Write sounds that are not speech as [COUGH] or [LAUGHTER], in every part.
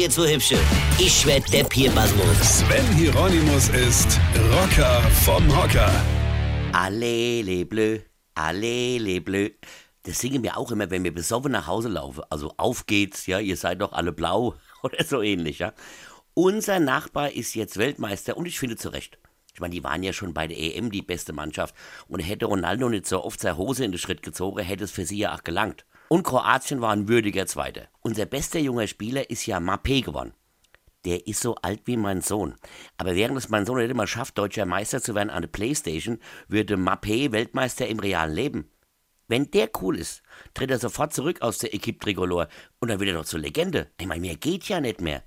jetzt so hübsche. Ich werd der Pierpasmus. Sven Hieronymus ist Rocker vom Hocker. Allele bleu, allele bleu. Das singen wir auch immer, wenn wir besoffen nach Hause laufen. Also auf geht's, ja, ihr seid doch alle blau [LAUGHS] oder so ähnlich, ja. Unser Nachbar ist jetzt Weltmeister und ich finde zu Recht. Ich meine, die waren ja schon bei der EM die beste Mannschaft und hätte Ronaldo nicht so oft seine Hose in den Schritt gezogen, hätte es für sie ja auch gelangt. Und Kroatien war ein würdiger Zweiter. Unser bester junger Spieler ist ja Mappé geworden. Der ist so alt wie mein Sohn. Aber während es mein Sohn nicht immer schafft, deutscher Meister zu werden an der Playstation, würde Mappé Weltmeister im realen Leben. Wenn der cool ist, tritt er sofort zurück aus der Equipe Tricolore und dann wird er doch zur Legende. Ich meine, mehr geht ja nicht mehr.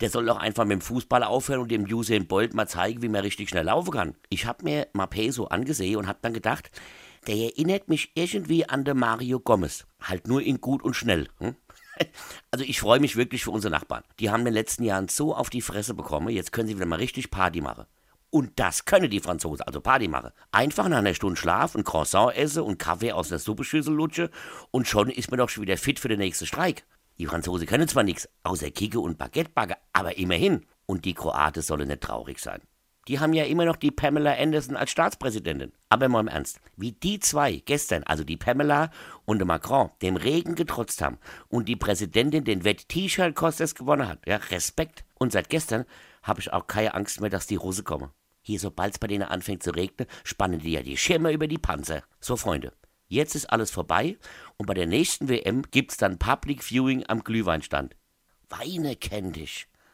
Der soll doch einfach mit dem Fußball aufhören und dem Usain Bolt mal zeigen, wie man richtig schnell laufen kann. Ich hab mir Mappé so angesehen und hab dann gedacht, der erinnert mich irgendwie an den Mario Gomez. Halt nur in gut und schnell. Hm? [LAUGHS] Also ich freue mich wirklich für unsere Nachbarn. Die haben in den letzten Jahren so auf die Fresse bekommen, jetzt können sie wieder mal richtig Party machen. Und das können die Franzosen, also Party machen. Einfach nach einer Stunde Schlaf ein Croissant esse und Kaffee aus der Suppeschüssel lutsche und schon ist man doch schon wieder fit für den nächsten Streik. Die Franzosen können zwar nichts außer Kicke und Baguettebagger, aber immerhin. Und die Kroaten sollen nicht traurig sein. Die haben ja immer noch die Pamela Anderson als Staatspräsidentin. Aber mal im Ernst, wie die zwei gestern, also die Pamela und Macron, dem Regen getrotzt haben und die Präsidentin den Wett-T-Shirt-Contest gewonnen hat, ja, Respekt. Und seit gestern habe ich auch keine Angst mehr, dass die Russe kommen. Hier, sobald es bei denen anfängt zu regnen, spannen die ja die Schirme über die Panzer. So, Freunde, jetzt ist alles vorbei und bei der nächsten WM gibt's dann Public Viewing am Glühweinstand. Weine kenn dich.